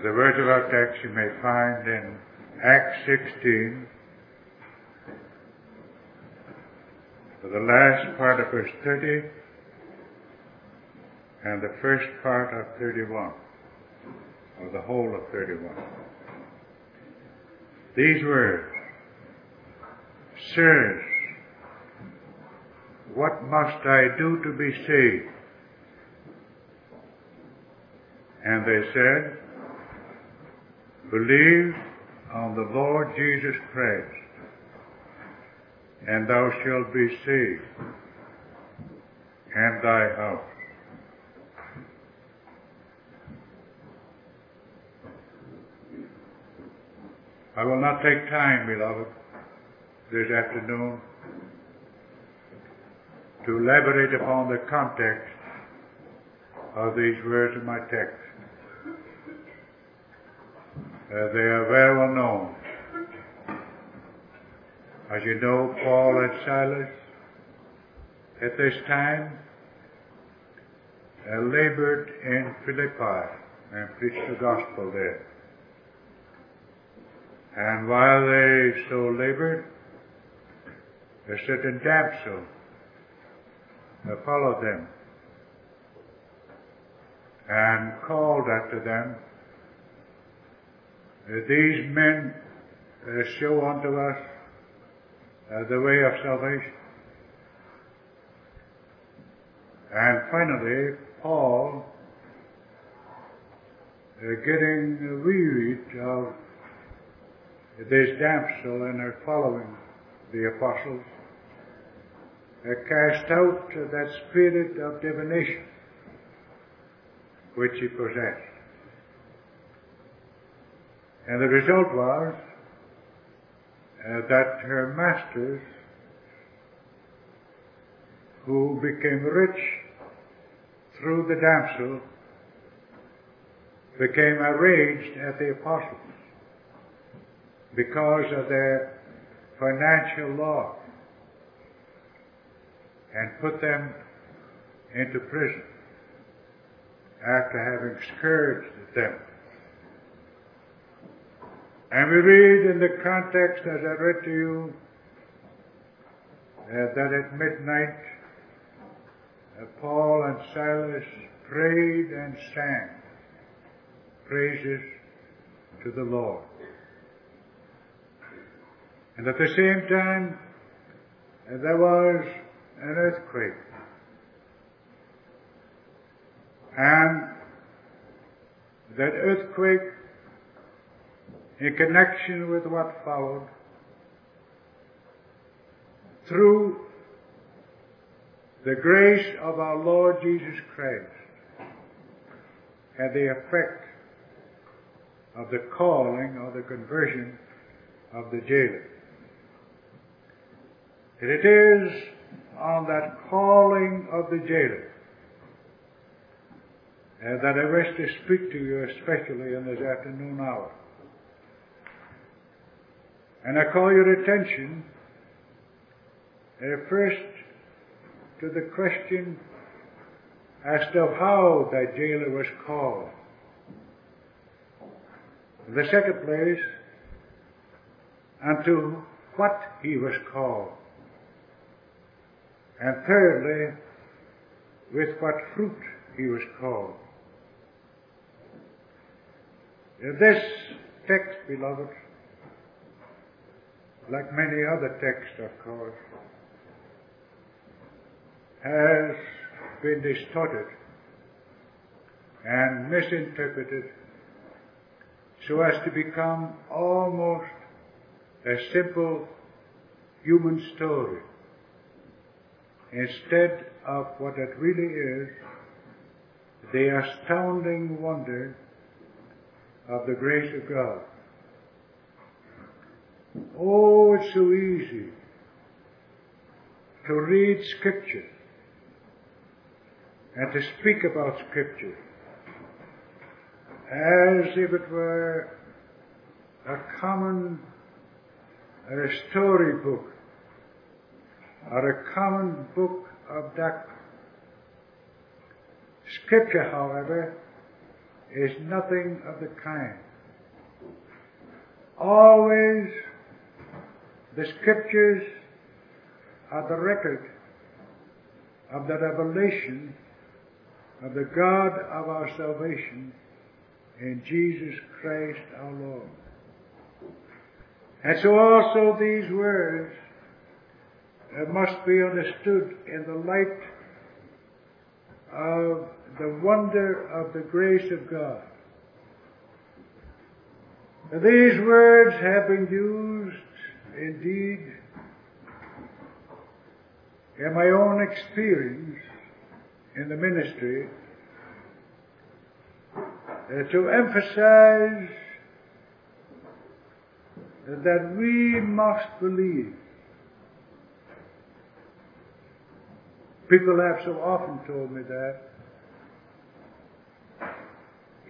The words of our text you may find in Acts 16, for the last part of verse 30 and the first part of 31, or the whole of 31. These words, Sirs, what must I do to be saved? And they said, Believe on the Lord Jesus Christ, and thou shalt be saved, and thy house. I will not take time, beloved, this afternoon to elaborate upon the context of these words of my text. Uh, they are very well known. As you know, Paul and Silas at this time uh, labored in Philippi and preached the gospel there. And while they so labored, a certain damsel uh, followed them and called after them, These men uh, show unto us uh, the way of salvation. And finally, Paul, uh, getting wearied of this damsel and her following the apostles, cast out that spirit of divination which he possessed. And the result was uh, that her masters, who became rich through the damsel, became enraged at the apostles because of their financial loss and put them into prison after having scourged them. And we read in the context, as I read to you, uh, that at midnight uh, Paul and Silas prayed and sang praises to the Lord. And at the same time, uh, there was an earthquake. And that earthquake, in connection with what followed, through the grace of our Lord Jesus Christ, and the effect of the calling or the conversion of the jailer. And it is on that calling of the jailer uh, that I wish to speak to you especially in this afternoon hour. And I call your attention uh, first to the question as to how that jailer was called. In the second place, and to what he was called. And thirdly, with what fruit he was called. In This text, beloved, like many other texts, of course, has been distorted and misinterpreted so as to become almost a simple human story instead of what it really is, the astounding wonder of the grace of God. Oh, it's so easy to read Scripture and to speak about Scripture as if it were a common a storybook or a common book of doctrine. Scripture, however, is nothing of the kind. Always the scriptures are the record of the revelation of the God of our salvation in Jesus Christ our Lord. And so also these words uh, must be understood in the light of the wonder of the grace of God. These words have been used indeed in my own experience in the ministry uh, to emphasize that we must believe. People have so often told me that,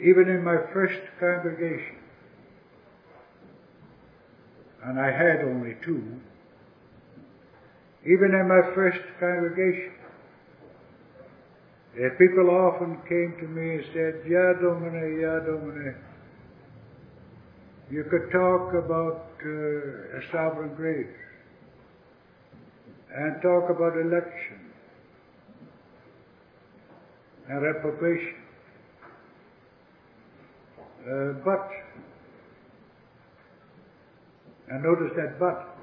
even in my first congregation, and I had only two, even in my first congregation, uh, people often came to me and said, Ya Domine, Ya Domine, you could talk about uh, a sovereign grace and talk about election and reprobation. Uh, but, and notice that but,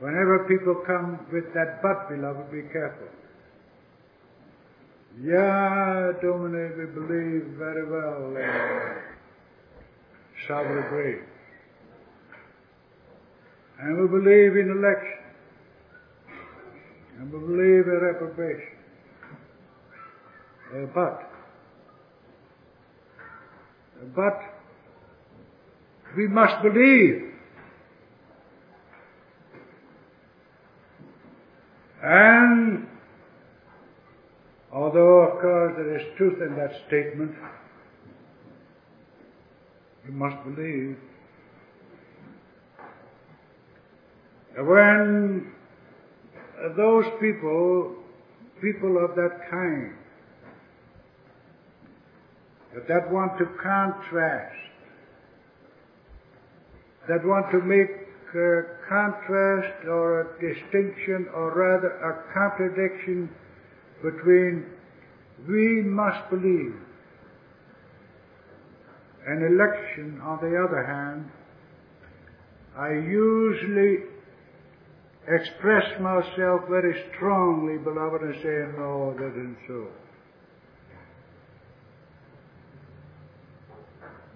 whenever people come with that but, beloved, be careful. Yeah, Domine, we believe very well in sovereign grace. And we believe in election. And we believe in reprobation. Uh, but, but, we must believe. And although of course there is truth in that statement, you must believe. When those people, people of that kind, that want to contrast, that want to make a contrast or a distinction or rather a contradiction between we must believe and election on the other hand, I usually express myself very strongly, beloved, and say, no, that isn't so.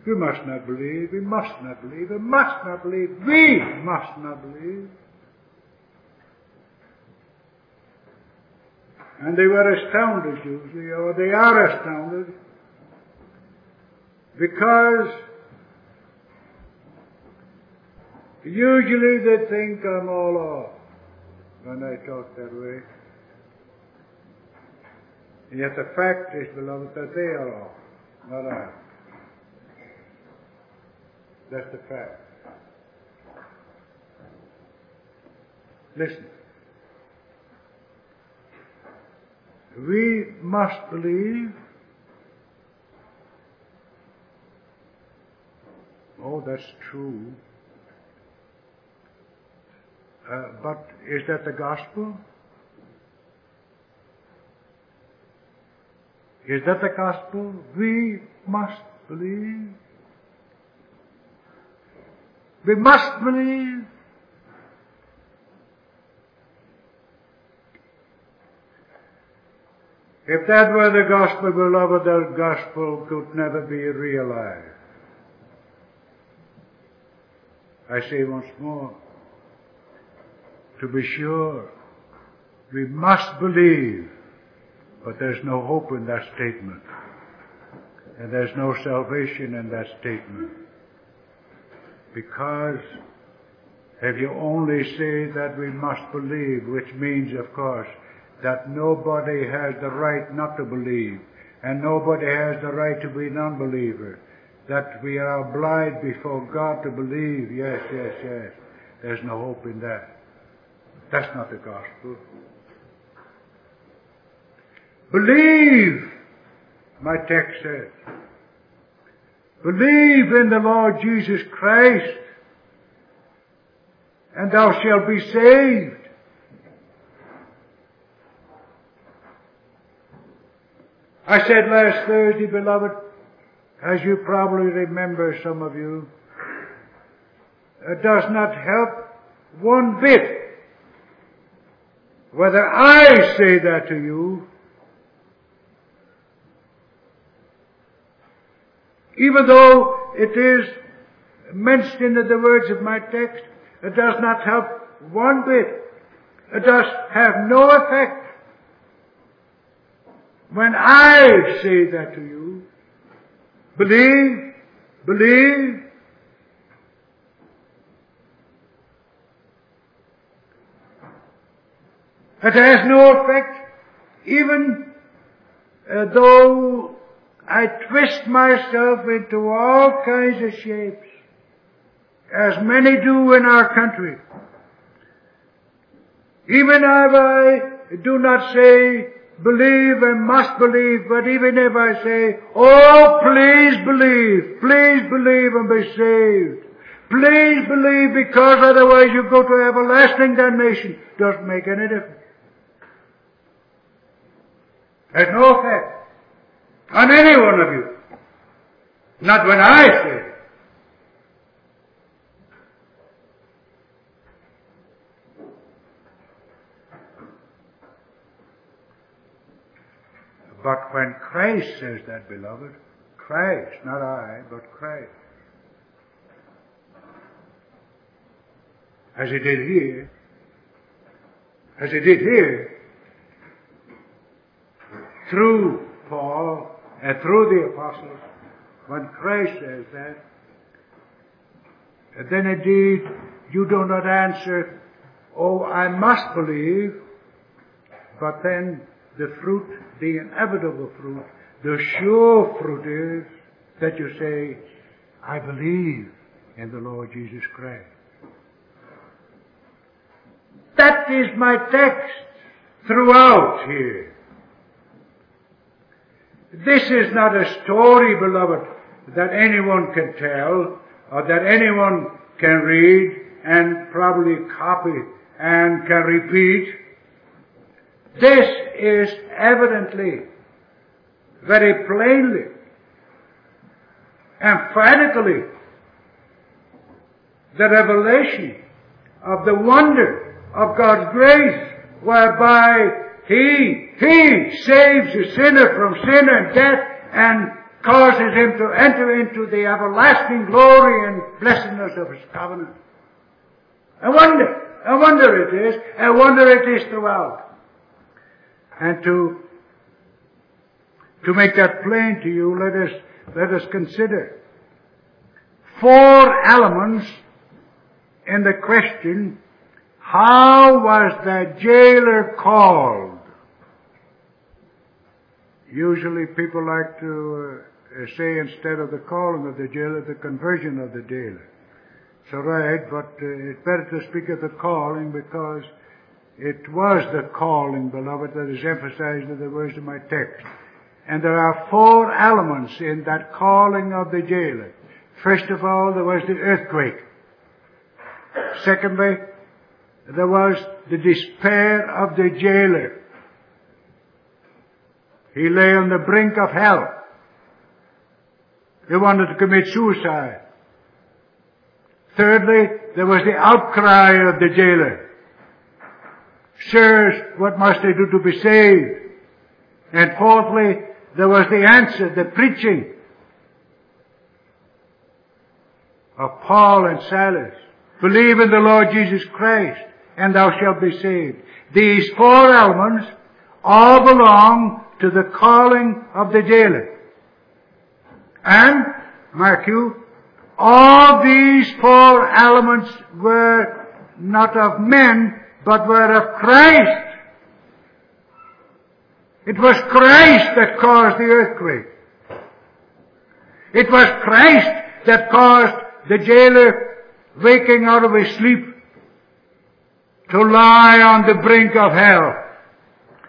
We must not believe, we must not believe, we must not believe, we must not believe. And they were astounded usually, or they are astounded, because usually they think I'm all off when I talk that way. Yet the fact is, beloved, that they are off, not I. That's the fact. Listen. We must believe. Oh, that's true. Uh, but is that the gospel? Is that the gospel? We must believe. We must believe. If that were the gospel, beloved, the gospel could never be realized. I say once more, to be sure, we must believe, but there's no hope in that statement. And there's no salvation in that statement. Because if you only say that we must believe, which means, of course, that nobody has the right not to believe, and nobody has the right to be an unbeliever, that we are obliged before God to believe, yes, yes, yes, there's no hope in that. That's not the gospel. Believe my text says. Believe in the Lord Jesus Christ, and thou shalt be saved. I said last Thursday, beloved, as you probably remember, some of you, it does not help one bit whether I say that to you, even though it is mentioned in the words of my text, it does not help one bit. It does have no effect when I say that to you. Believe, believe, It has no effect, even uh, though I twist myself into all kinds of shapes, as many do in our country. Even if I do not say believe and must believe, but even if I say, oh please believe, please believe and be saved. Please believe because otherwise you go to everlasting damnation. Doesn't make any difference. Has no effect on any one of you. Not when I say it. But when Christ says that, beloved, Christ, not I, but Christ, as he did here, as he did here, through and through the apostles, when Christ says that, And then indeed you do not answer, oh, I must believe, but then the fruit, the inevitable fruit, the sure fruit is that you say, I believe in the Lord Jesus Christ. That is my text throughout here. This is not a story, beloved, that anyone can tell or that anyone can read and probably copy and can repeat. This is evidently, very plainly, emphatically, the revelation of the wonder of God's grace whereby He, He saves the sinner from sin and death and causes him to enter into the everlasting glory and blessedness of His covenant. A wonder, a wonder it is, a wonder it is throughout. And to, to make that plain to you, let us, let us consider four elements in the question, how was the jailer called? Usually people like to uh, say instead of the calling of the jailer, the conversion of the jailer. It's right, but uh, it's better to speak of the calling because it was the calling, beloved, that is emphasized in the words of my text. And there are four elements in that calling of the jailer. First of all, there was the earthquake. Secondly, there was the despair of the jailer. He lay on the brink of hell. He wanted to commit suicide. Thirdly, there was the outcry of the jailer. Sirs, what must I do to be saved? And fourthly, there was the answer, the preaching of Paul and Silas. Believe in the Lord Jesus Christ and thou shalt be saved. These four elements all belong to the calling of the jailer. And, mark you, all these four elements were not of men, but were of Christ. It was Christ that caused the earthquake. It was Christ that caused the jailer waking out of his sleep to lie on the brink of hell.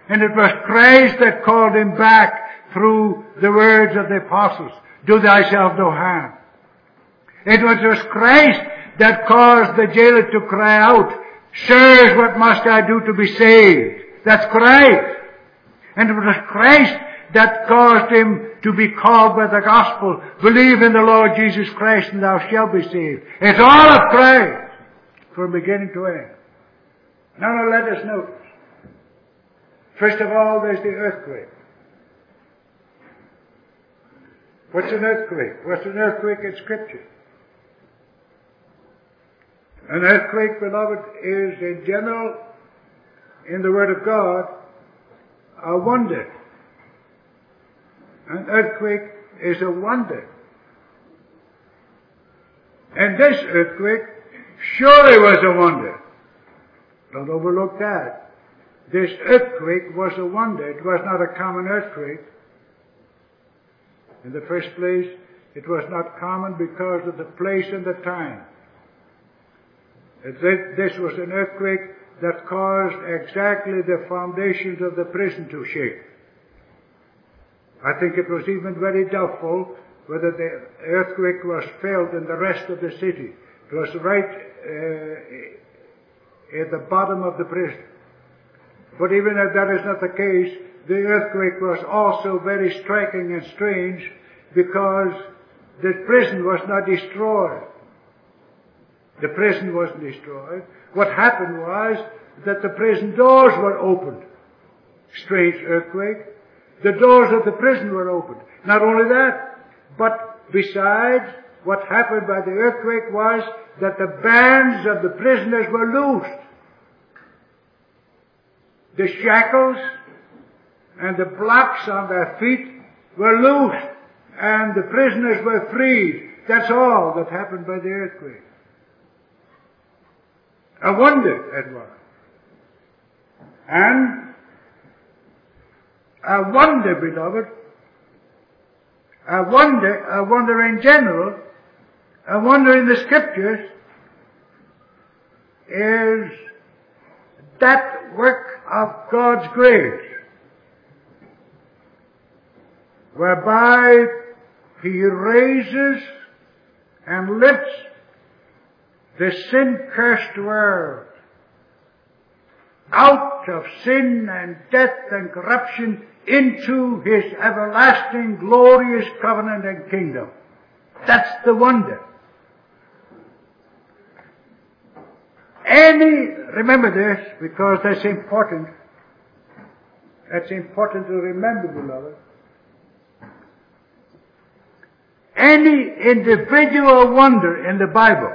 And it was Christ that called him back through the words of the apostles, do thyself no harm. It was just Christ that caused the jailer to cry out, Sirs, what must I do to be saved? That's Christ. And it was Christ that caused him to be called by the gospel, believe in the Lord Jesus Christ and thou shalt be saved. It's all of Christ from beginning to end. Now, let us notice. First of all, there's the earthquake. What's an earthquake? What's an earthquake in Scripture? An earthquake, beloved, is in general, in the Word of God, a wonder. An earthquake is a wonder. And this earthquake surely was a wonder. Don't overlook that. This earthquake was a wonder. It was not a common earthquake. In the first place, it was not common because of the place and the time. This was an earthquake that caused exactly the foundations of the prison to shake. I think it was even very doubtful whether the earthquake was felt in the rest of the city. It was right uh, at the bottom of the prison. But even if that is not the case, the earthquake was also very striking and strange because the prison was not destroyed. The prison wasn't destroyed. What happened was that the prison doors were opened. Strange earthquake. The doors of the prison were opened. Not only that, but besides, what happened by the earthquake was that the bands of the prisoners were loosed. The shackles and the blocks on their feet were loosed and the prisoners were freed. That's all that happened by the earthquake. A wonder it was. And a wonder, beloved, a wonder, a wonder in general, a wonder in the scriptures is that work of God's grace whereby He raises and lifts the sin-cursed world out of sin and death and corruption into His everlasting glorious covenant and kingdom. That's the wonder. Any, remember this because that's important. That's important to remember, beloved. Any individual wonder in the Bible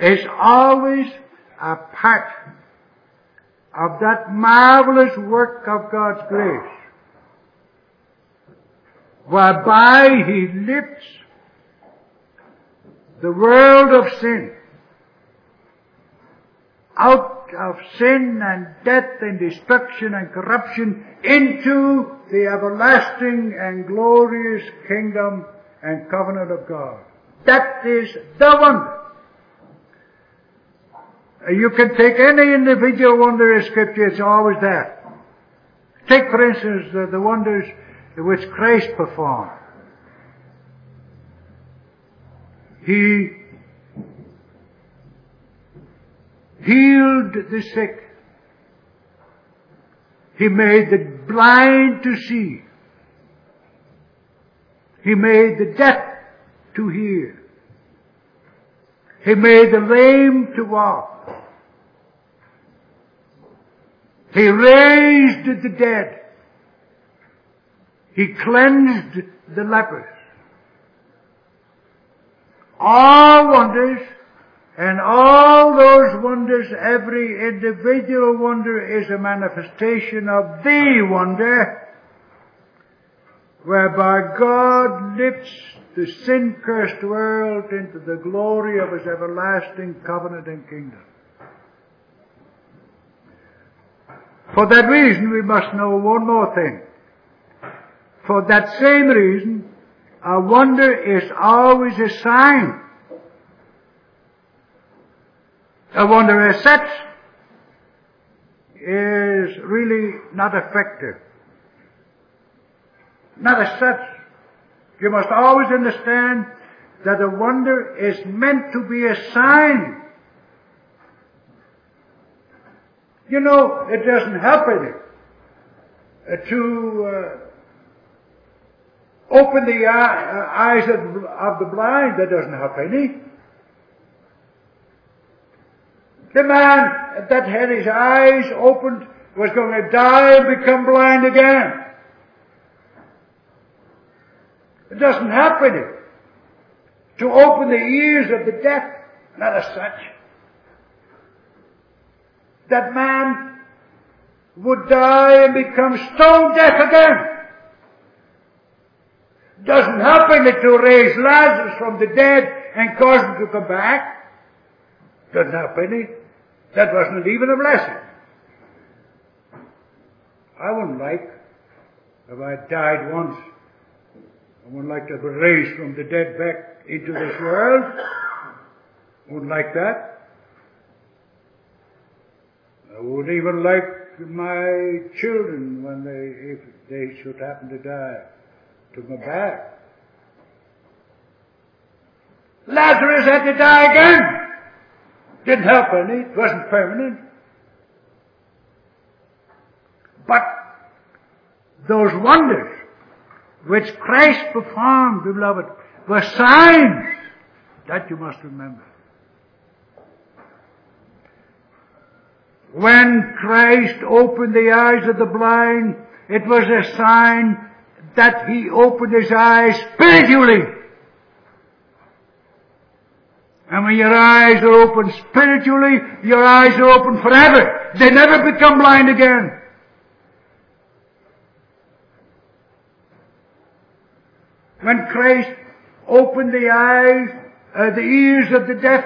is always a part of that marvelous work of God's grace, whereby He lifts the world of sin out of sin and death and destruction and corruption into the everlasting and glorious kingdom and covenant of God. That is the wonder. Uh, you can take any individual wonder in Scripture, it's always there. Take, for instance, the, the wonders which Christ performed. He healed the sick. He made the blind to see. He made the deaf to hear. He made the lame to walk. He raised the dead. He cleansed the lepers. All wonders and all those wonders, every individual wonder is a manifestation of the wonder whereby God lifts the sin-cursed world into the glory of His everlasting covenant and kingdom. For that reason, we must know one more thing. For that same reason, a wonder is always a sign. A wonder as such is really not effective. Not as such. You must always understand that a wonder is meant to be a sign. You know, it doesn't help any uh, to uh, open the eye, eyes of, the blind. That doesn't help any. The man that had his eyes opened was going to die and become blind again. It doesn't any to open the ears of the deaf, not as such. That man would die and become stone deaf again. Doesn't happen to raise Lazarus from the dead and cause him to come back. Doesn't happen. Eh? That wasn't even a blessing. I wouldn't like, if I died once, I wouldn't like to be raised from the dead back into this world. Wouldn't like that. I wouldn't even like my children when they, if they should happen to die, to come back. Lazarus had to die again. Didn't help any. It wasn't permanent. But those wonders which Christ performed, beloved, were signs. That you must remember. When Christ opened the eyes of the blind, it was a sign that He opened His eyes spiritually. And when your eyes are open spiritually, your eyes are open forever. They never become blind again. When Christ opened the eyes, uh, the ears of the deaf,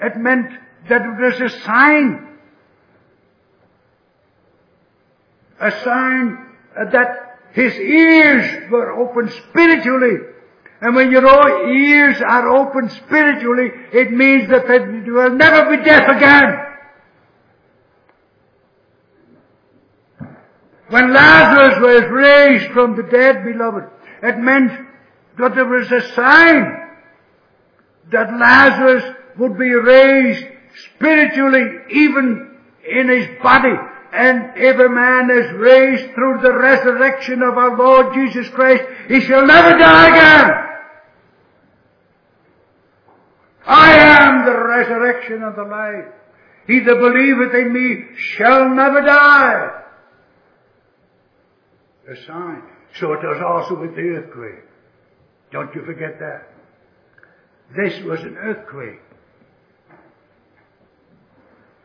it meant that it was a sign. A sign uh, that his ears were open spiritually. And when your ears are open spiritually, it means that you will never be deaf again. When Lazarus was raised from the dead, beloved, it meant that there was a sign that Lazarus would be raised spiritually even in his body. And a man is raised through the resurrection of our Lord Jesus Christ, he shall never die again. I am the resurrection of the life. He that believeth in me shall never die. A sign. So it does also with the earthquake. Don't you forget that. This was an earthquake.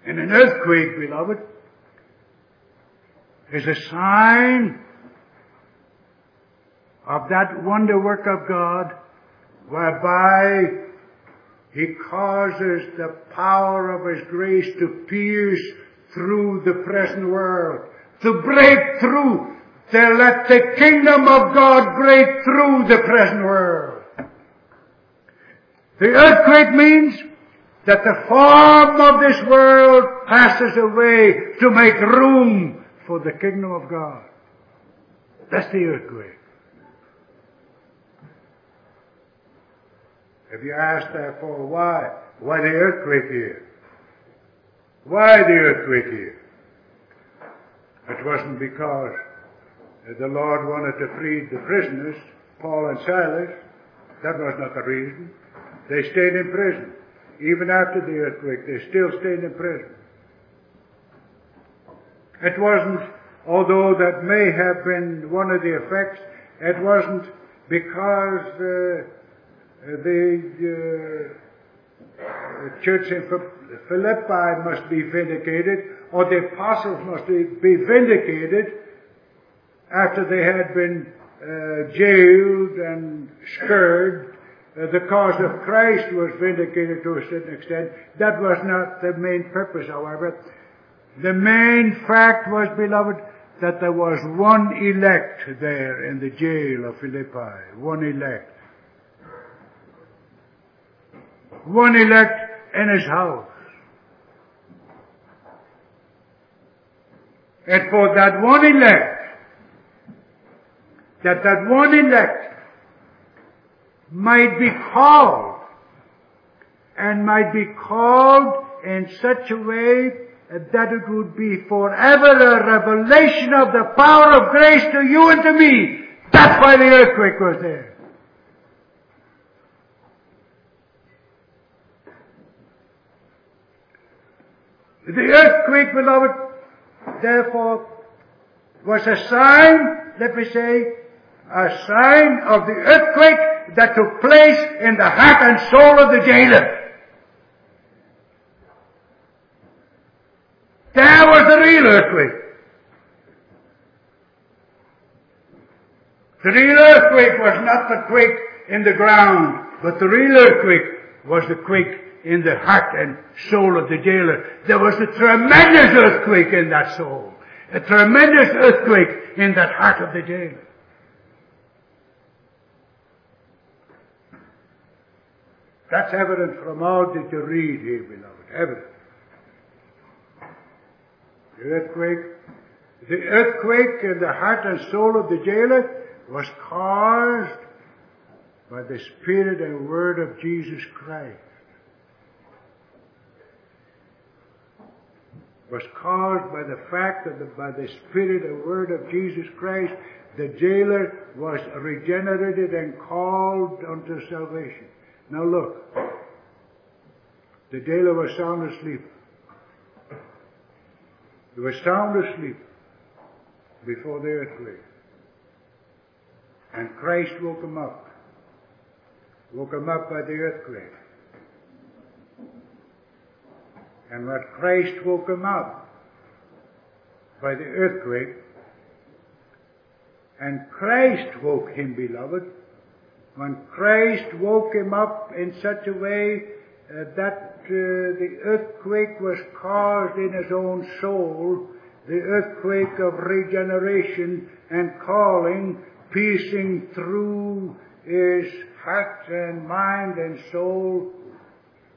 And an earthquake, beloved, is a sign of that wonder work of God whereby He causes the power of His grace to pierce through the present world, to break through to let the kingdom of God break through the present world. The earthquake means that the form of this world passes away to make room for the kingdom of God. That's the earthquake. If you ask therefore why, why the earthquake here? Why the earthquake here? It wasn't because the Lord wanted to free the prisoners, Paul and Silas. That was not the reason. They stayed in prison. Even after the earthquake, they still stayed in prison. It wasn't, although that may have been one of the effects, it wasn't because uh, the uh, church in Philippi must be vindicated, or the apostles must be vindicated after they had been uh, jailed and scourged, uh, the cause of Christ was vindicated to a certain extent. That was not the main purpose, however. The main fact was, beloved, that there was one elect there in the jail of Philippi. One elect. One elect in his house. And for that one elect, that that one elect might be called and might be called in such a way that it would be forever a revelation of the power of grace to you and to me. That's why the earthquake was there. The earthquake, beloved, therefore, was a sign, let me say, a sign of the earthquake that took place in the heart and soul of the jailer. There was the real earthquake. The real earthquake was not the quake in the ground, but the real earthquake was the quake in the heart and soul of the jailer. There was a tremendous earthquake in that soul. A tremendous earthquake in that heart of the jailer. That's evident from all that you read here, beloved. Evident. The earthquake, the earthquake in the heart and soul of the jailer was caused by the Spirit and Word of Jesus Christ. Was caused by the fact that the, by the Spirit and Word of Jesus Christ, the jailer was regenerated and called unto salvation. Now look, the jailer was sound asleep. He was sound asleep before the earthquake. And Christ woke him up. Woke him up by the earthquake. And when Christ woke him up by the earthquake, and Christ woke him, beloved, when Christ woke him up in such a way uh, that uh, the earthquake was caused in his own soul, the earthquake of regeneration and calling, piercing through his heart and mind and soul.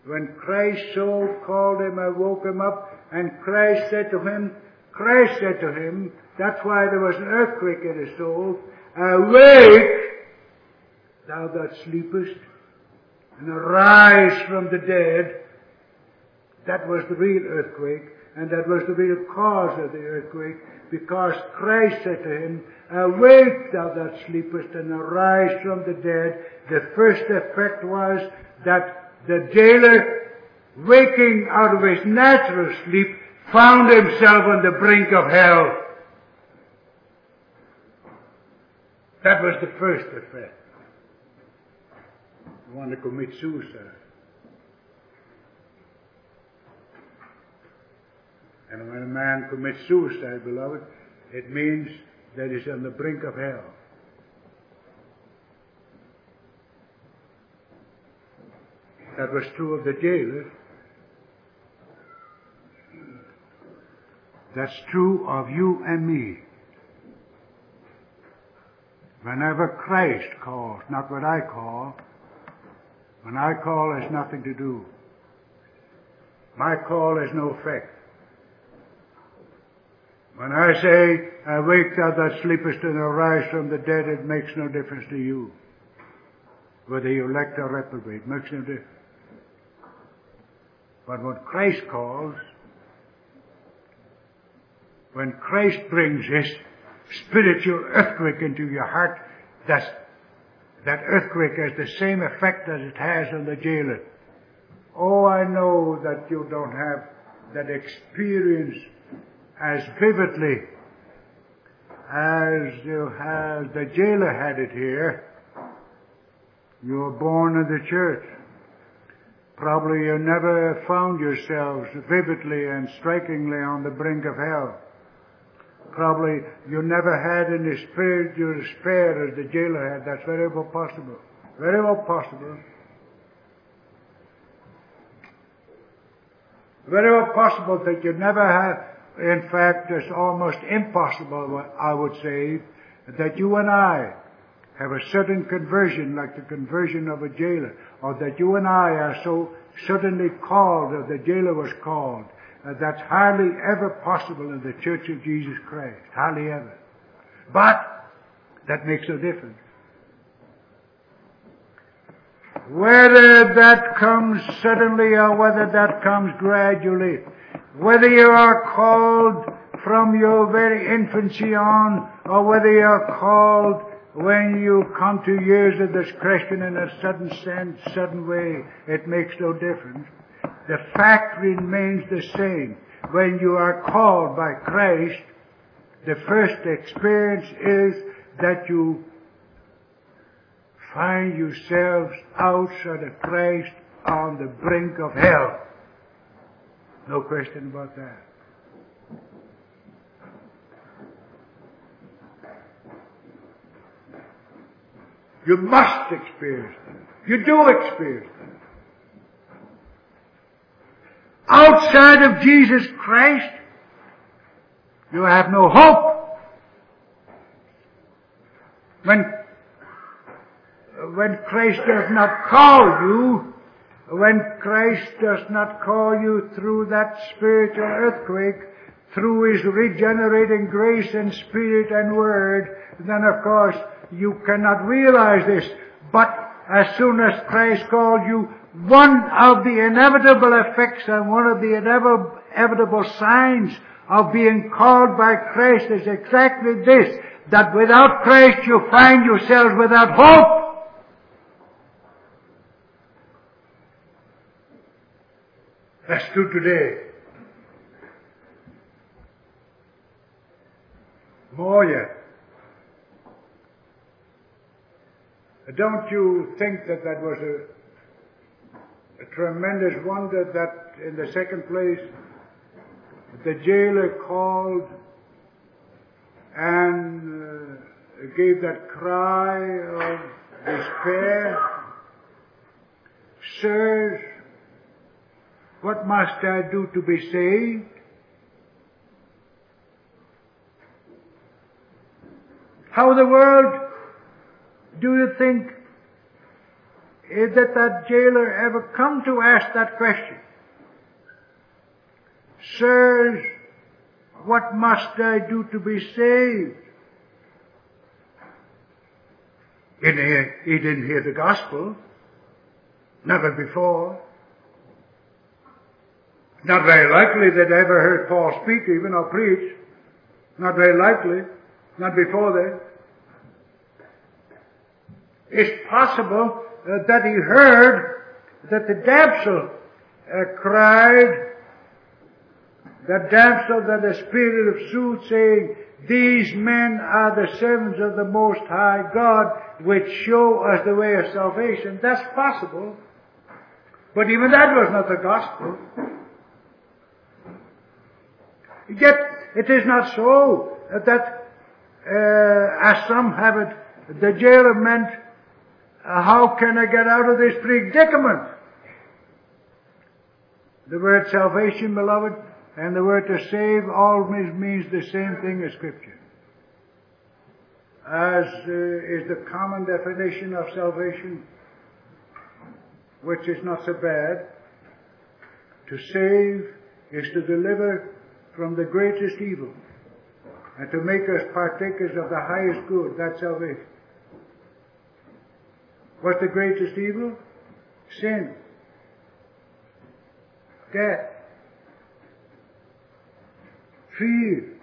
When Christ's soul called him, I woke him up, and Christ said to him, Christ said to him, that's why there was an earthquake in his soul, awake, thou that sleepest, and arise from the dead. That was the real earthquake, and that was the real cause of the earthquake, because Christ said to him, Awake thou that sleepest, and arise from the dead. The first effect was that the jailer, waking out of his natural sleep, found himself on the brink of hell. That was the first effect. Want to commit suicide. And when a man commits suicide, beloved, it means that he's on the brink of hell. That was true of the jailer. That's true of you and me. Whenever Christ calls, not what I call, when I call has nothing to do. My call has no effect. When I say, awake thou that sleepest and arise from the dead, it makes no difference to you. Whether you elect or reprobate, makes no difference. But when Christ calls, when Christ brings his spiritual earthquake into your heart, that's, that earthquake has the same effect that it has on the jailer. Oh, I know that you don't have that experience as vividly as you have, the jailer had it here. You were born in the church. Probably you never found yourselves vividly and strikingly on the brink of hell. Probably you never had any spiritual despair as the jailer had. That's very well possible. Very well possible. Very well possible that you never had in fact, it's almost impossible, I would say, that you and I have a sudden conversion like the conversion of a jailer, or that you and I are so suddenly called, or the jailer was called. Uh, that's hardly ever possible in the Church of Jesus Christ. Hardly ever. But That makes no difference. Whether that comes suddenly or whether that comes gradually, whether you are called from your very infancy on, or whether you are called when you come to years of discretion in a sudden sense, sudden way, it makes no difference. The fact remains the same. When you are called by Christ, the first experience is that you find yourselves outside of Christ on the brink of hell. No question about that. You must experience them. You do experience them. Outside of Jesus Christ, you have no hope. When, when Christ does not call you, when Christ does not call you through that spiritual earthquake, through His regenerating grace and Spirit and Word, then of course you cannot realize this. But as soon as Christ called you, one of the inevitable effects and one of the inevitable signs of being called by Christ is exactly this, that without Christ you find yourselves without hope. That's true today. More yet. Don't you think that that was a, a tremendous wonder that in the second place the jailer called and uh, gave that cry of despair? Sirs, what must I do to be saved? How in the world do you think that that jailer ever come to ask that question? Sirs, what must I do to be saved? He didn't hear, he didn't hear the gospel. Never before. Not very likely that ever heard Paul speak even or preach. Not very likely. Not before then. It's possible uh, that he heard that the damsel uh, cried, the damsel that the spirit of truth saying, these men are the servants of the Most High God, which show us the way of salvation. That's possible. But even that was not the gospel. Yet, it is not so that, uh, as some have it, the jailer meant how can I get out of this predicament? The word salvation, beloved, and the word to save always means the same thing as Scripture. As uh, is the common definition of salvation, which is not so bad. To save is to deliver from the greatest evil and to make us partakers of the highest good. That's salvation. What's the greatest evil? Sin. Death. Fear.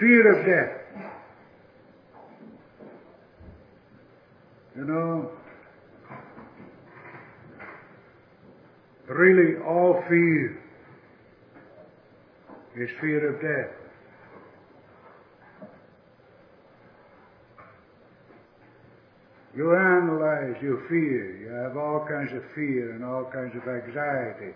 Fear of death. You know, really all fear is fear of death. You analyze your fear. You have all kinds of fear and all kinds of anxiety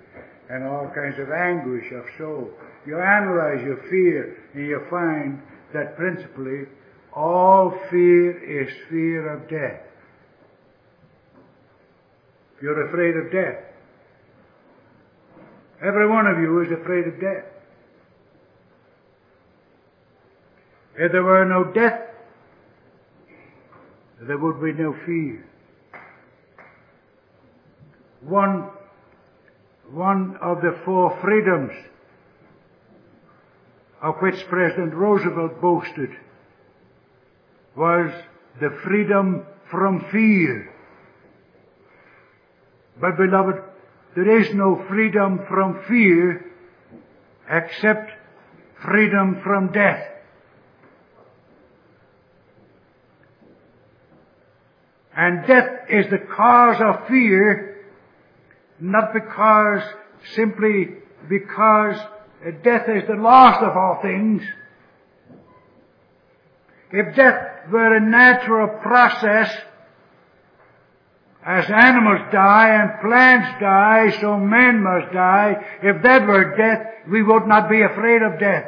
and all kinds of anguish of soul. You analyze your fear and you find that principally all fear is fear of death. You're afraid of death. Every one of you is afraid of death. If there were no death, there would be no fear. One, one of the four freedoms of which President Roosevelt boasted was the freedom from fear. But beloved, there is no freedom from fear except freedom from death. And death is the cause of fear, not because, simply because death is the last of all things. If death were a natural process, as animals die and plants die, so men must die. If that were death, we would not be afraid of death.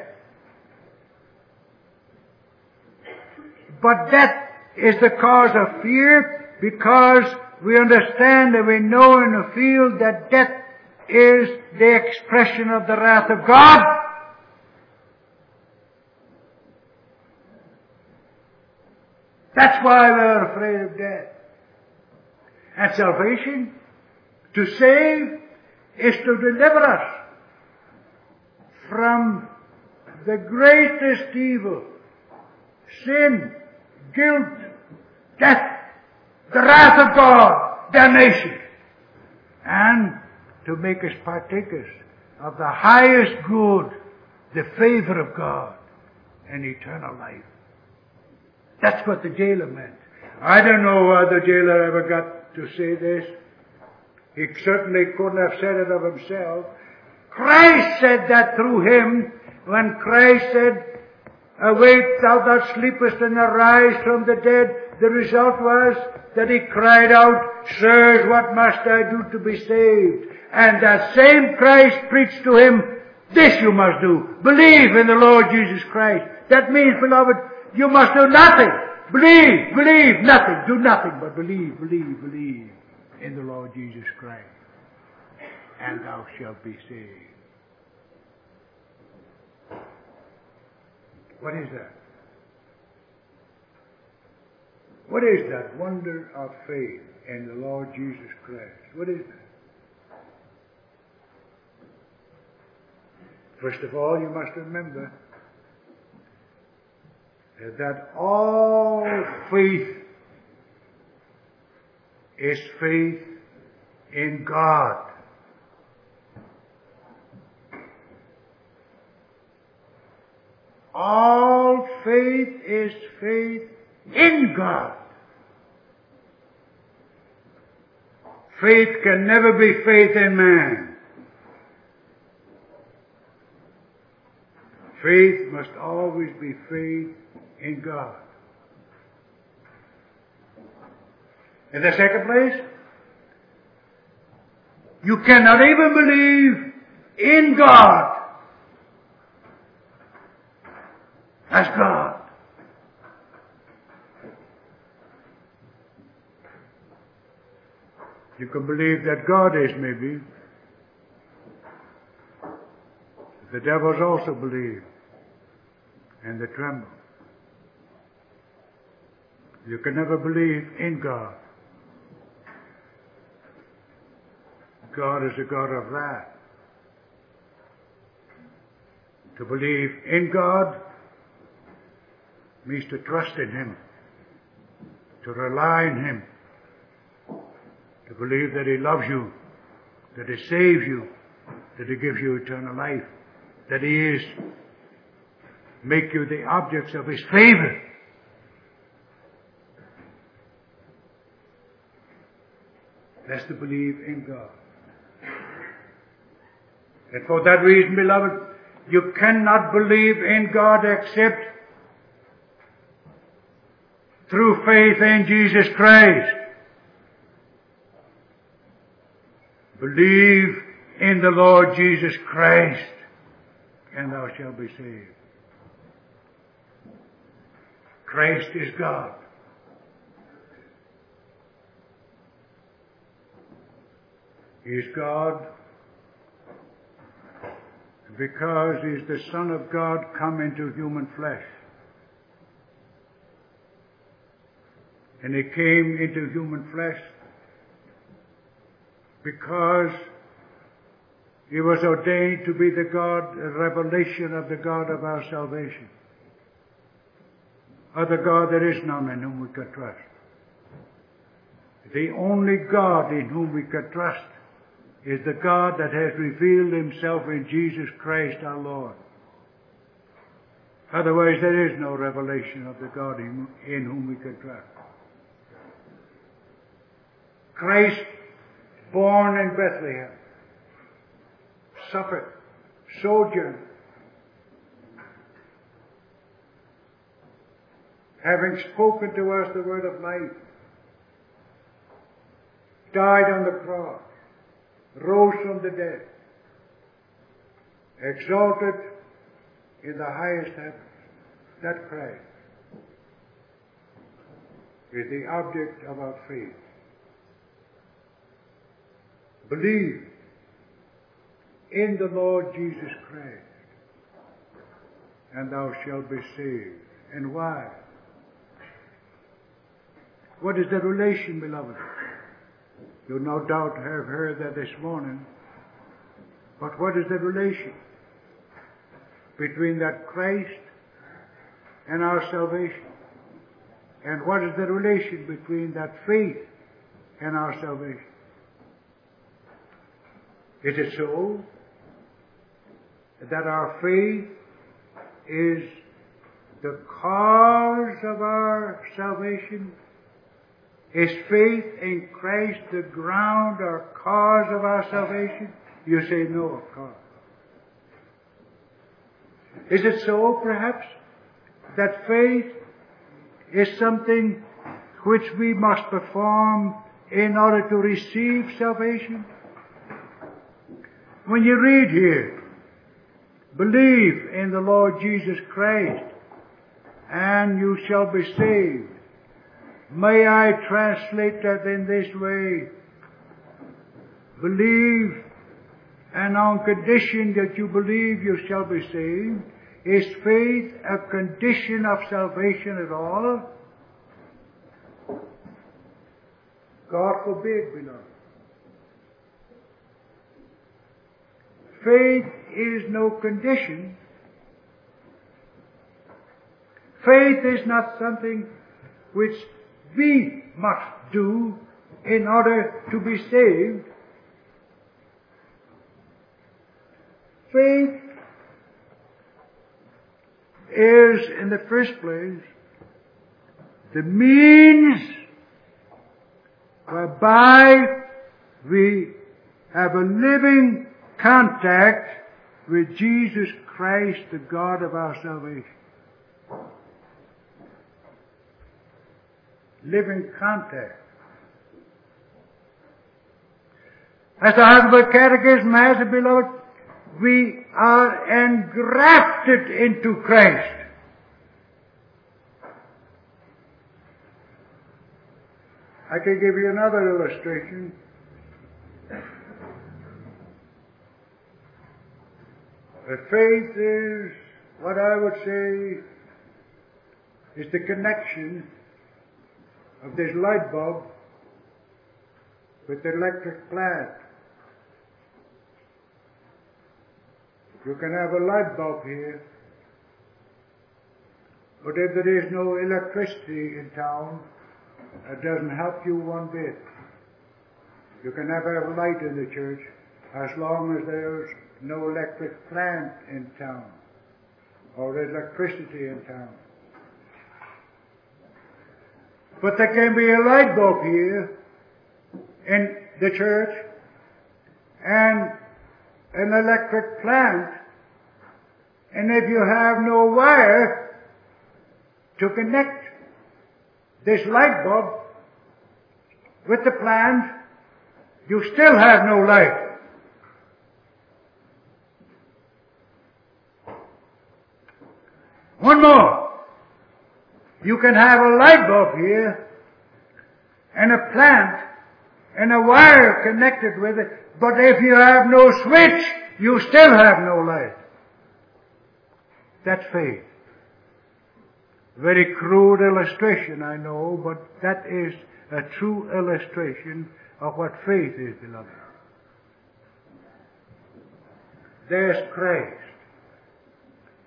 But death is the cause of fear because we understand and we know and feel that death is the expression of the wrath of God. That's why we're afraid of death. And salvation, to save, is to deliver us from the greatest evil, sin, guilt, death, the wrath of God, damnation, and to make us partakers of the highest good, the favor of God, and eternal life. That's what the jailer meant. I don't know whether the jailer ever got to say this. He certainly couldn't have said it of himself. Christ said that through him when Christ said, Awake, thou that sleepest, and arise from the dead. The result was that he cried out, Sirs, what must I do to be saved? And that same Christ preached to him, This you must do. Believe in the Lord Jesus Christ. That means, beloved, you must do nothing. Believe, believe, nothing. Do nothing but believe, believe, believe in the Lord Jesus Christ. And thou shalt be saved. What is that? What is that wonder of faith in the Lord Jesus Christ? What is that? First of all, you must remember that all faith is faith in God. All faith is faith in God. Faith can never be faith in man. Faith must always be faith in God. In the second place, you cannot even believe in God as God. You can believe that God is, maybe. The devils also believe, and they tremble. You can never believe in God. God is a God of wrath. To believe in God means to trust in Him, to rely on Him, to believe that He loves you, that He saves you, that He gives you eternal life, that He is make you the objects of His favor. That's to believe in God. And for that reason, beloved, you cannot believe in God except through faith in Jesus Christ. Believe in the Lord Jesus Christ, and thou shalt be saved. Christ is God. He is God because He is the Son of God come into human flesh. And He came into human flesh because He was ordained to be the God, a revelation of the God of our salvation. other God there is none in whom we can trust. The only God in whom we can trust is the God that has revealed himself in Jesus Christ our Lord. Otherwise there is no revelation of the God in whom we can trust. Christ, born in Bethlehem, suffered, sojourned, having spoken to us the word of life, died on the cross, rose from the dead, exalted in the highest heavens. That Christ is the object of our faith. Believe in the Lord Jesus Christ, and thou shalt be saved. And why? What is the relation, beloved? You no doubt have heard that this morning. But what is the relation between that Christ and our salvation? And what is the relation between that faith and our salvation? Is it so that our faith is the cause of our salvation? Is faith in Christ the ground or cause of our salvation? You say no, of course. Is it so, perhaps, that faith is something which we must perform in order to receive salvation? When you read here, believe in the Lord Jesus Christ and you shall be saved. May I translate that in this way? Believe and on condition that you believe you shall be saved. Is faith a condition of salvation at all? God forbid, beloved. Faith is no condition. Faith is not something which we must do in order to be saved. Faith is, in the first place, the means whereby we have a living contact with Jesus Christ, the God of our salvation. Living contact. As the Heidelberg Catechism has it, beloved, we are engrafted into Christ. I can give you another illustration. Faith is what I would say is the connection of this light bulb with the electric plant. You can have a light bulb here, but if there is no electricity in town, it doesn't help you one bit. You can never have light in the church as long as there's no electric plant in town or electricity in town. But there can be a light bulb here in the church and an electric plant. And if you have no wire to connect this light bulb with the plant, you still have no light. One more. You can have a light bulb here and a plant and a wire connected with it, but if you have no switch, you still have no light. That's faith. Very crude illustration, I know, but that is a true illustration of what faith is, beloved. There's Christ.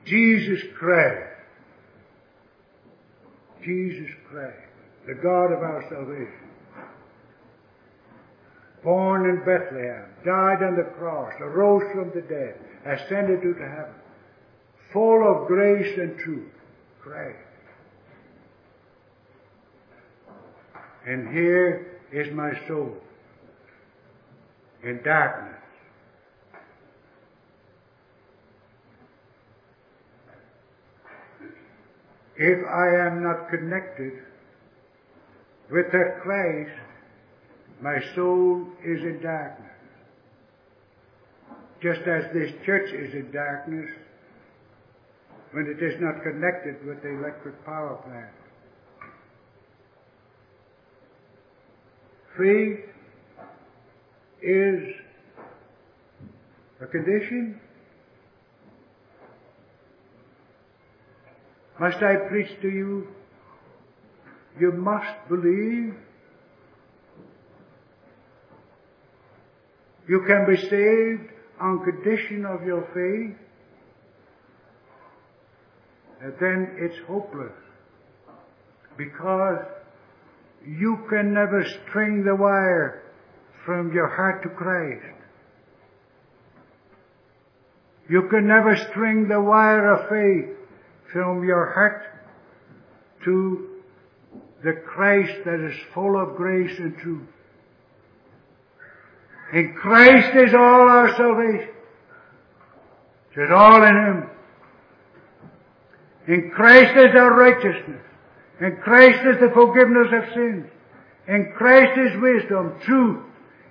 Jesus Christ. Jesus Christ, the God of our salvation. Born in Bethlehem, died on the cross, arose from the dead, ascended to heaven, full of grace and truth, Christ. And here is my soul in darkness. If I am not connected with that Christ, my soul is in darkness. Just as this church is in darkness when it is not connected with the electric power plant. Faith is a condition. Must I preach to you? You must believe. You can be saved on condition of your faith. And then it's hopeless. Because you can never string the wire from your heart to Christ. You can never string the wire of faith from your heart to the Christ that is full of grace and truth. In Christ is all our salvation. It is all in Him. In Christ is our righteousness. In Christ is the forgiveness of sins. In Christ is wisdom, truth.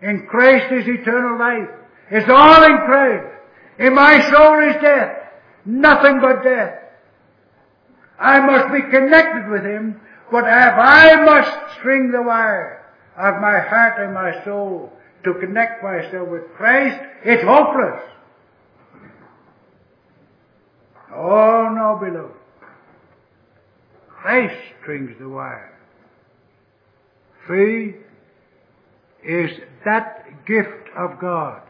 In Christ is eternal life. It's all in Christ. In my soul is death. Nothing but death. I must be connected with Him, but if I must string the wire of my heart and my soul to connect myself with Christ, it's hopeless. Oh no, beloved. Christ strings the wire. Faith is that gift of God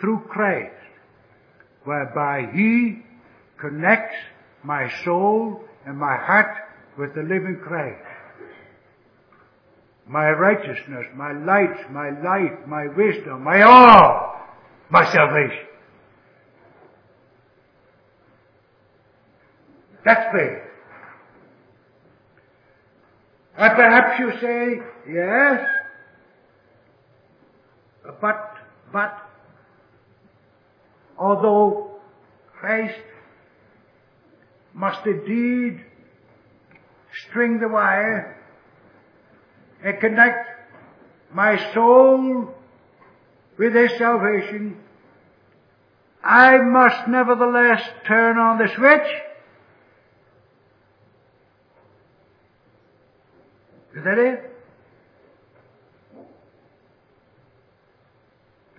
through Christ whereby He connects my soul and my heart with the living Christ. My righteousness, my light, my life, my wisdom, my all, my salvation. That's faith. And perhaps you say, yes, but, but, although Christ must indeed string the wire and connect my soul with His salvation, I must nevertheless turn on the switch. Is that it?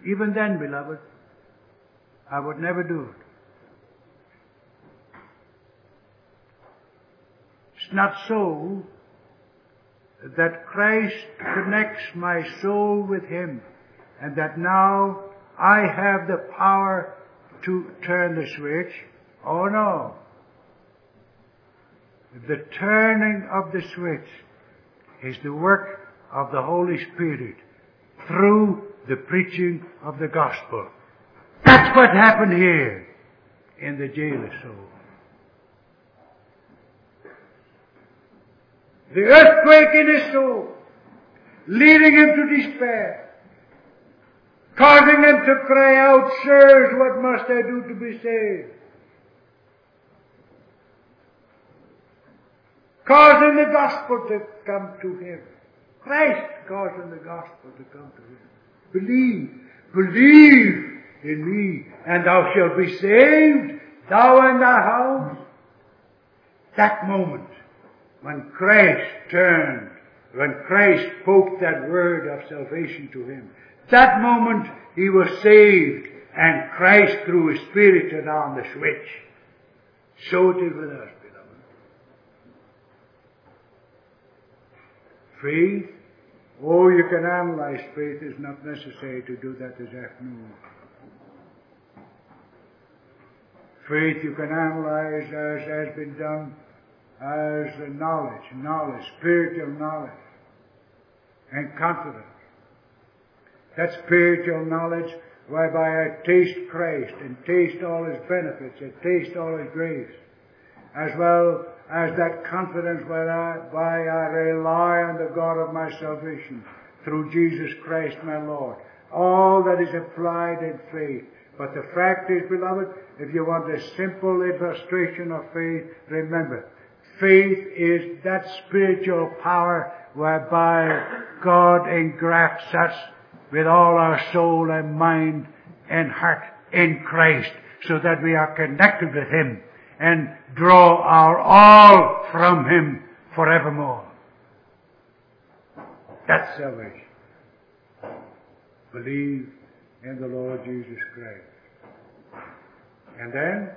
Even then, beloved, I would never do it. Not so that Christ connects my soul with Him and that now I have the power to turn the switch. Oh no. The turning of the switch is the work of the Holy Spirit through the preaching of the gospel. That's what happened here in the jailer's soul. The earthquake in his soul, leading him to despair, causing him to cry out, Sirs, what must I do to be saved? Causing the gospel to come to him. Christ causing the gospel to come to him. Believe, believe in me, and thou shalt be saved, thou and thy house. That moment, when Christ turned, when Christ spoke that word of salvation to him, that moment he was saved, and Christ through his Spirit turned on the switch. So it is with us, beloved. Faith, oh, you can analyze faith. It's not necessary to do that this afternoon. Faith you can analyze as has been done as knowledge, knowledge, spiritual knowledge, and confidence. That spiritual knowledge whereby I taste Christ and taste all His benefits and taste all His grace, as well as that confidence whereby I rely on the God of my salvation through Jesus Christ my Lord. All that is applied in faith. But the fact is, beloved, if you want a simple illustration of faith, remember, faith is that spiritual power whereby God engrafts us with all our soul and mind and heart in Christ so that we are connected with Him and draw our all from Him forevermore. That's salvation. Believe in the Lord Jesus Christ. And then,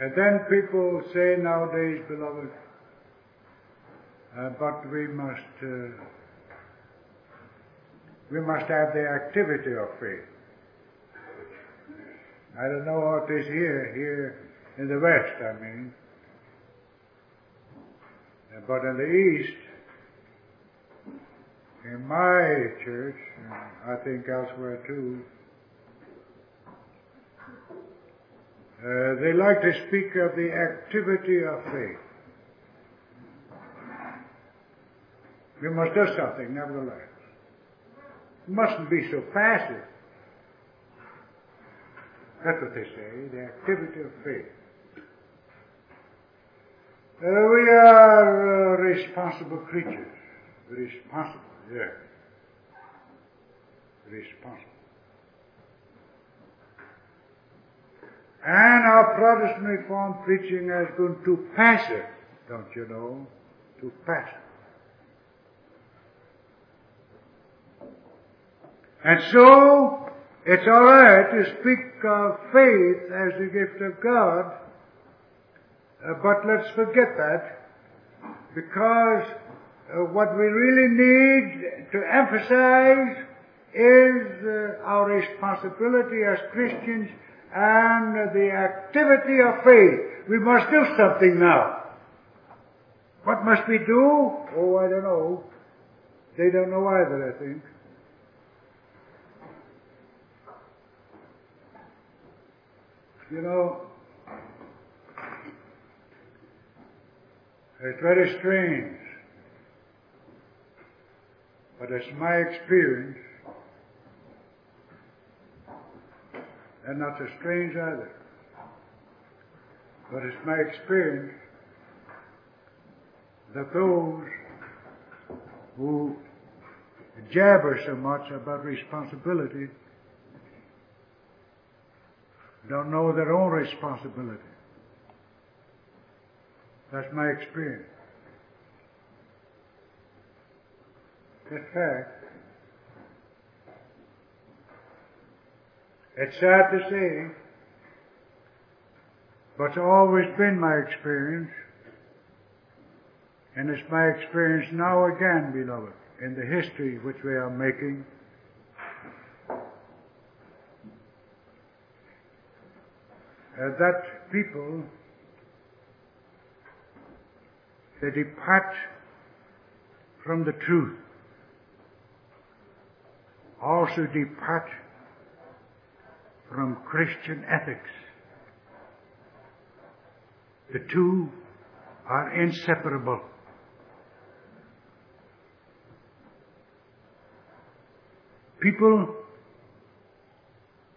and then people say nowadays, beloved, uh, but we must, uh, we must have the activity of faith. I don't know what is here, here in the West, I mean. But in the East, in my church, I think elsewhere too, uh, they like to speak of the activity of faith. We must do something, nevertheless. We mustn't be so passive. That's what they say, the activity of faith. Uh, we are uh, responsible creatures. Responsible, yes. Responsible. And our Protestant Reformed preaching has gone too passive, don't you know? Too passive. And so, it's alright to speak of faith as the gift of God, uh, but let's forget that, because uh, what we really need to emphasize is uh, our responsibility as Christians and the activity of faith. We must do something now. What must we do? Oh, I don't know. They don't know either, I think. You know, it's very strange, but it's my experience, and not so strange either, but it's my experience that those who jabber so much about responsibility don't know their own responsibility. That's my experience. In fact, it's sad to say, but it's always been my experience, and it's my experience now again, beloved, in the history which we are making. Uh, that people they depart from the truth, also depart from Christian ethics. The two are inseparable. People,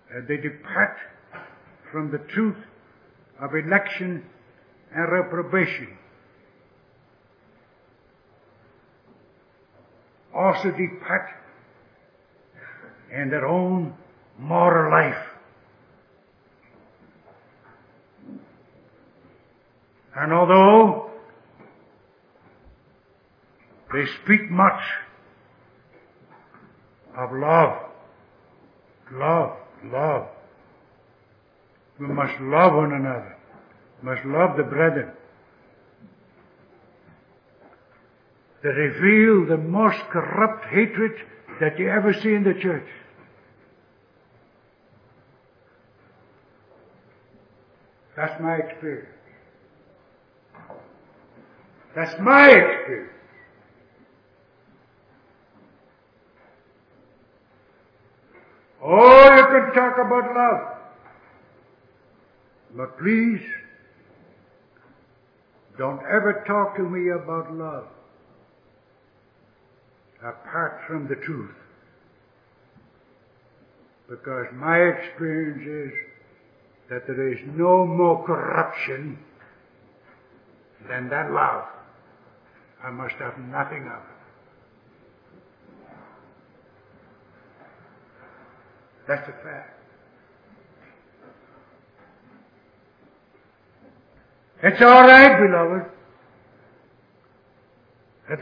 uh, they depart from the truth of election and reprobation. Also depart in their own moral life. And although they speak much of love, love, love, we must love one another. We must love the brethren. They reveal the most corrupt hatred that you ever see in the church. That's my experience. That's my experience. Oh, you can talk about love. But please, don't ever talk to me about love apart from the truth. Because my experience is that there is no more corruption than that love. I must have nothing of it. That's a fact. It's all right, beloved,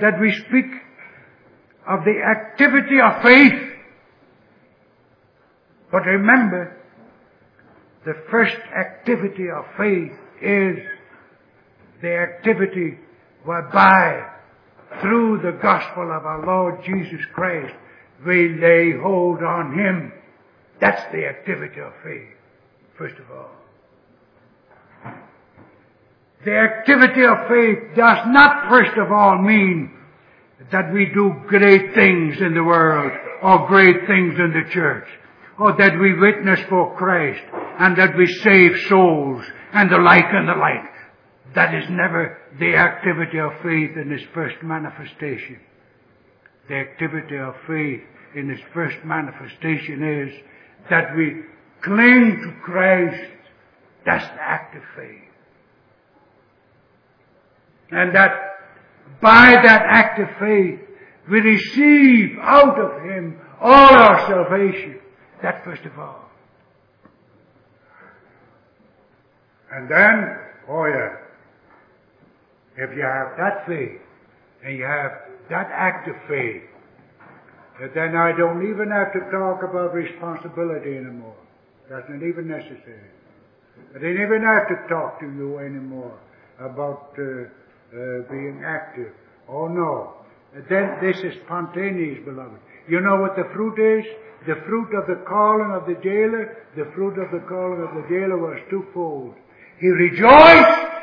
that we speak of the activity of faith. But remember, the first activity of faith is the activity whereby, through the gospel of our Lord Jesus Christ, we lay hold on Him. That's the activity of faith, first of all. The activity of faith does not first of all mean that we do great things in the world or great things in the church or that we witness for Christ and that we save souls and the like and the like. That is never the activity of faith in its first manifestation. The activity of faith in its first manifestation is that we cling to Christ. That's the act of faith. And that by that act of faith, we receive out of Him all our salvation. That first of all. And then, oh yeah, if you have that faith, and you have that act of faith, then I don't even have to talk about responsibility anymore. That's not even necessary. I don't even have to talk to you anymore about uh, uh, being active. Oh no. Then this is spontaneous, beloved. You know what the fruit is? The fruit of the calling of the jailer, the fruit of the calling of the jailer was twofold. He rejoiced.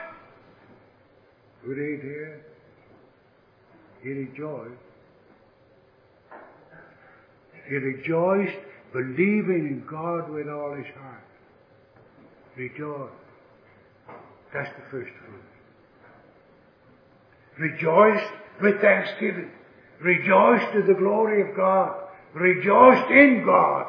We read here. He rejoiced. He rejoiced, believing in God with all his heart. Rejoice. That's the first fruit. Rejoice with thanksgiving. Rejoice to the glory of God. Rejoiced in God.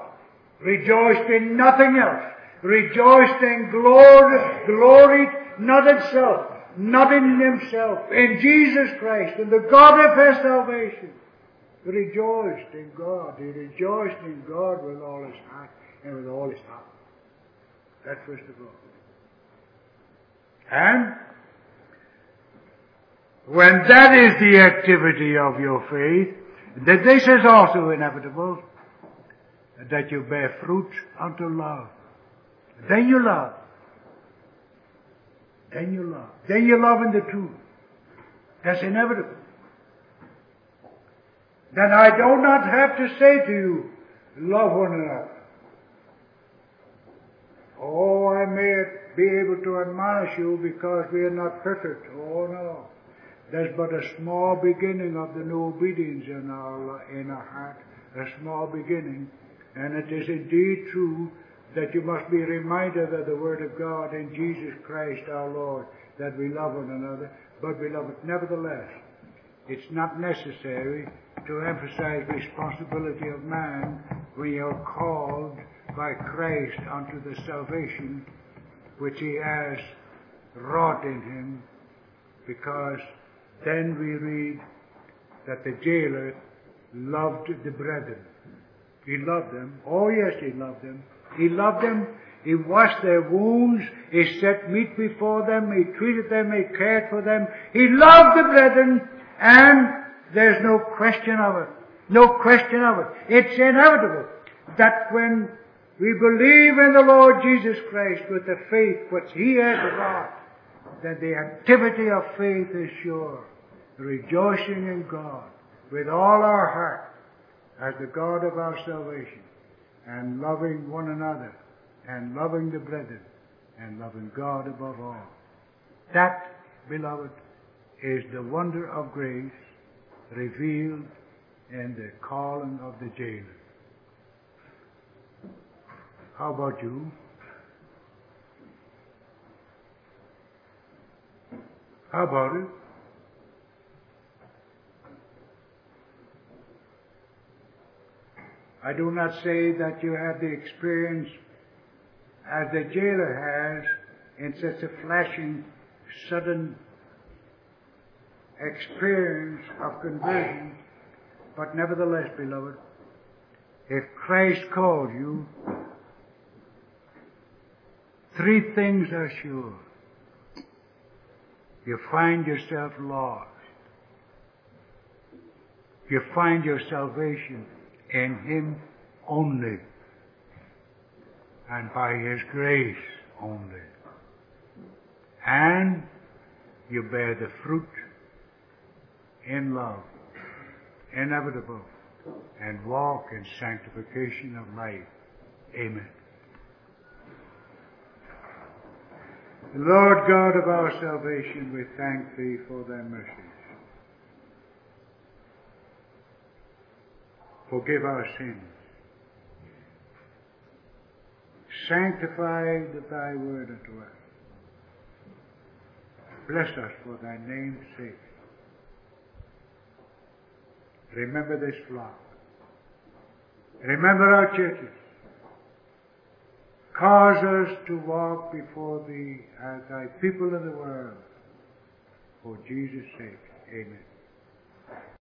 Rejoiced in nothing else. Rejoiced in glory, glory, not in self, not in himself, in Jesus Christ, in the God of his salvation. He rejoiced in God. He rejoiced in God with all his heart and with all his heart. That's first of all. And when that is the activity of your faith, that this is also inevitable, that you bear fruit unto love. Then you love. Then you love. Then you love in the truth. That's inevitable. Then I do not have to say to you, love one another. Oh, I may be able to admonish you because we are not perfect. Oh no. There's but a small beginning of the new obedience in our, in our heart, a small beginning. And it is indeed true that you must be reminded of the Word of God in Jesus Christ our Lord, that we love one another. But we beloved, nevertheless, it's not necessary to emphasize responsibility of man when you're called by Christ unto the salvation which he has wrought in him, because then we read that the jailer loved the brethren. He loved them. Oh yes, he loved them. He loved them. He washed their wounds. He set meat before them. He treated them. He cared for them. He loved the brethren. And there's no question of it. No question of it. It's inevitable that when we believe in the Lord Jesus Christ with the faith which He has wrought, that the activity of faith is sure rejoicing in God with all our heart as the God of our salvation and loving one another and loving the brethren and loving God above all. That, beloved, is the wonder of grace revealed in the calling of the jailer. How about you? How about it? I do not say that you have the experience as the jailer has in such a flashing, sudden experience of conversion, but nevertheless, beloved, if Christ called you, three things are sure. You find yourself lost. You find your salvation in Him only and by His grace only. And you bear the fruit in love, inevitable, and walk in sanctification of life. Amen. Lord God of our salvation, we thank Thee for Thy mercies. Forgive our sins. Sanctify Thy word unto us. Bless us for Thy name's sake. Remember this flock. Remember our churches. Cause us to walk before Thee as Thy people in the world. For Jesus' sake, amen.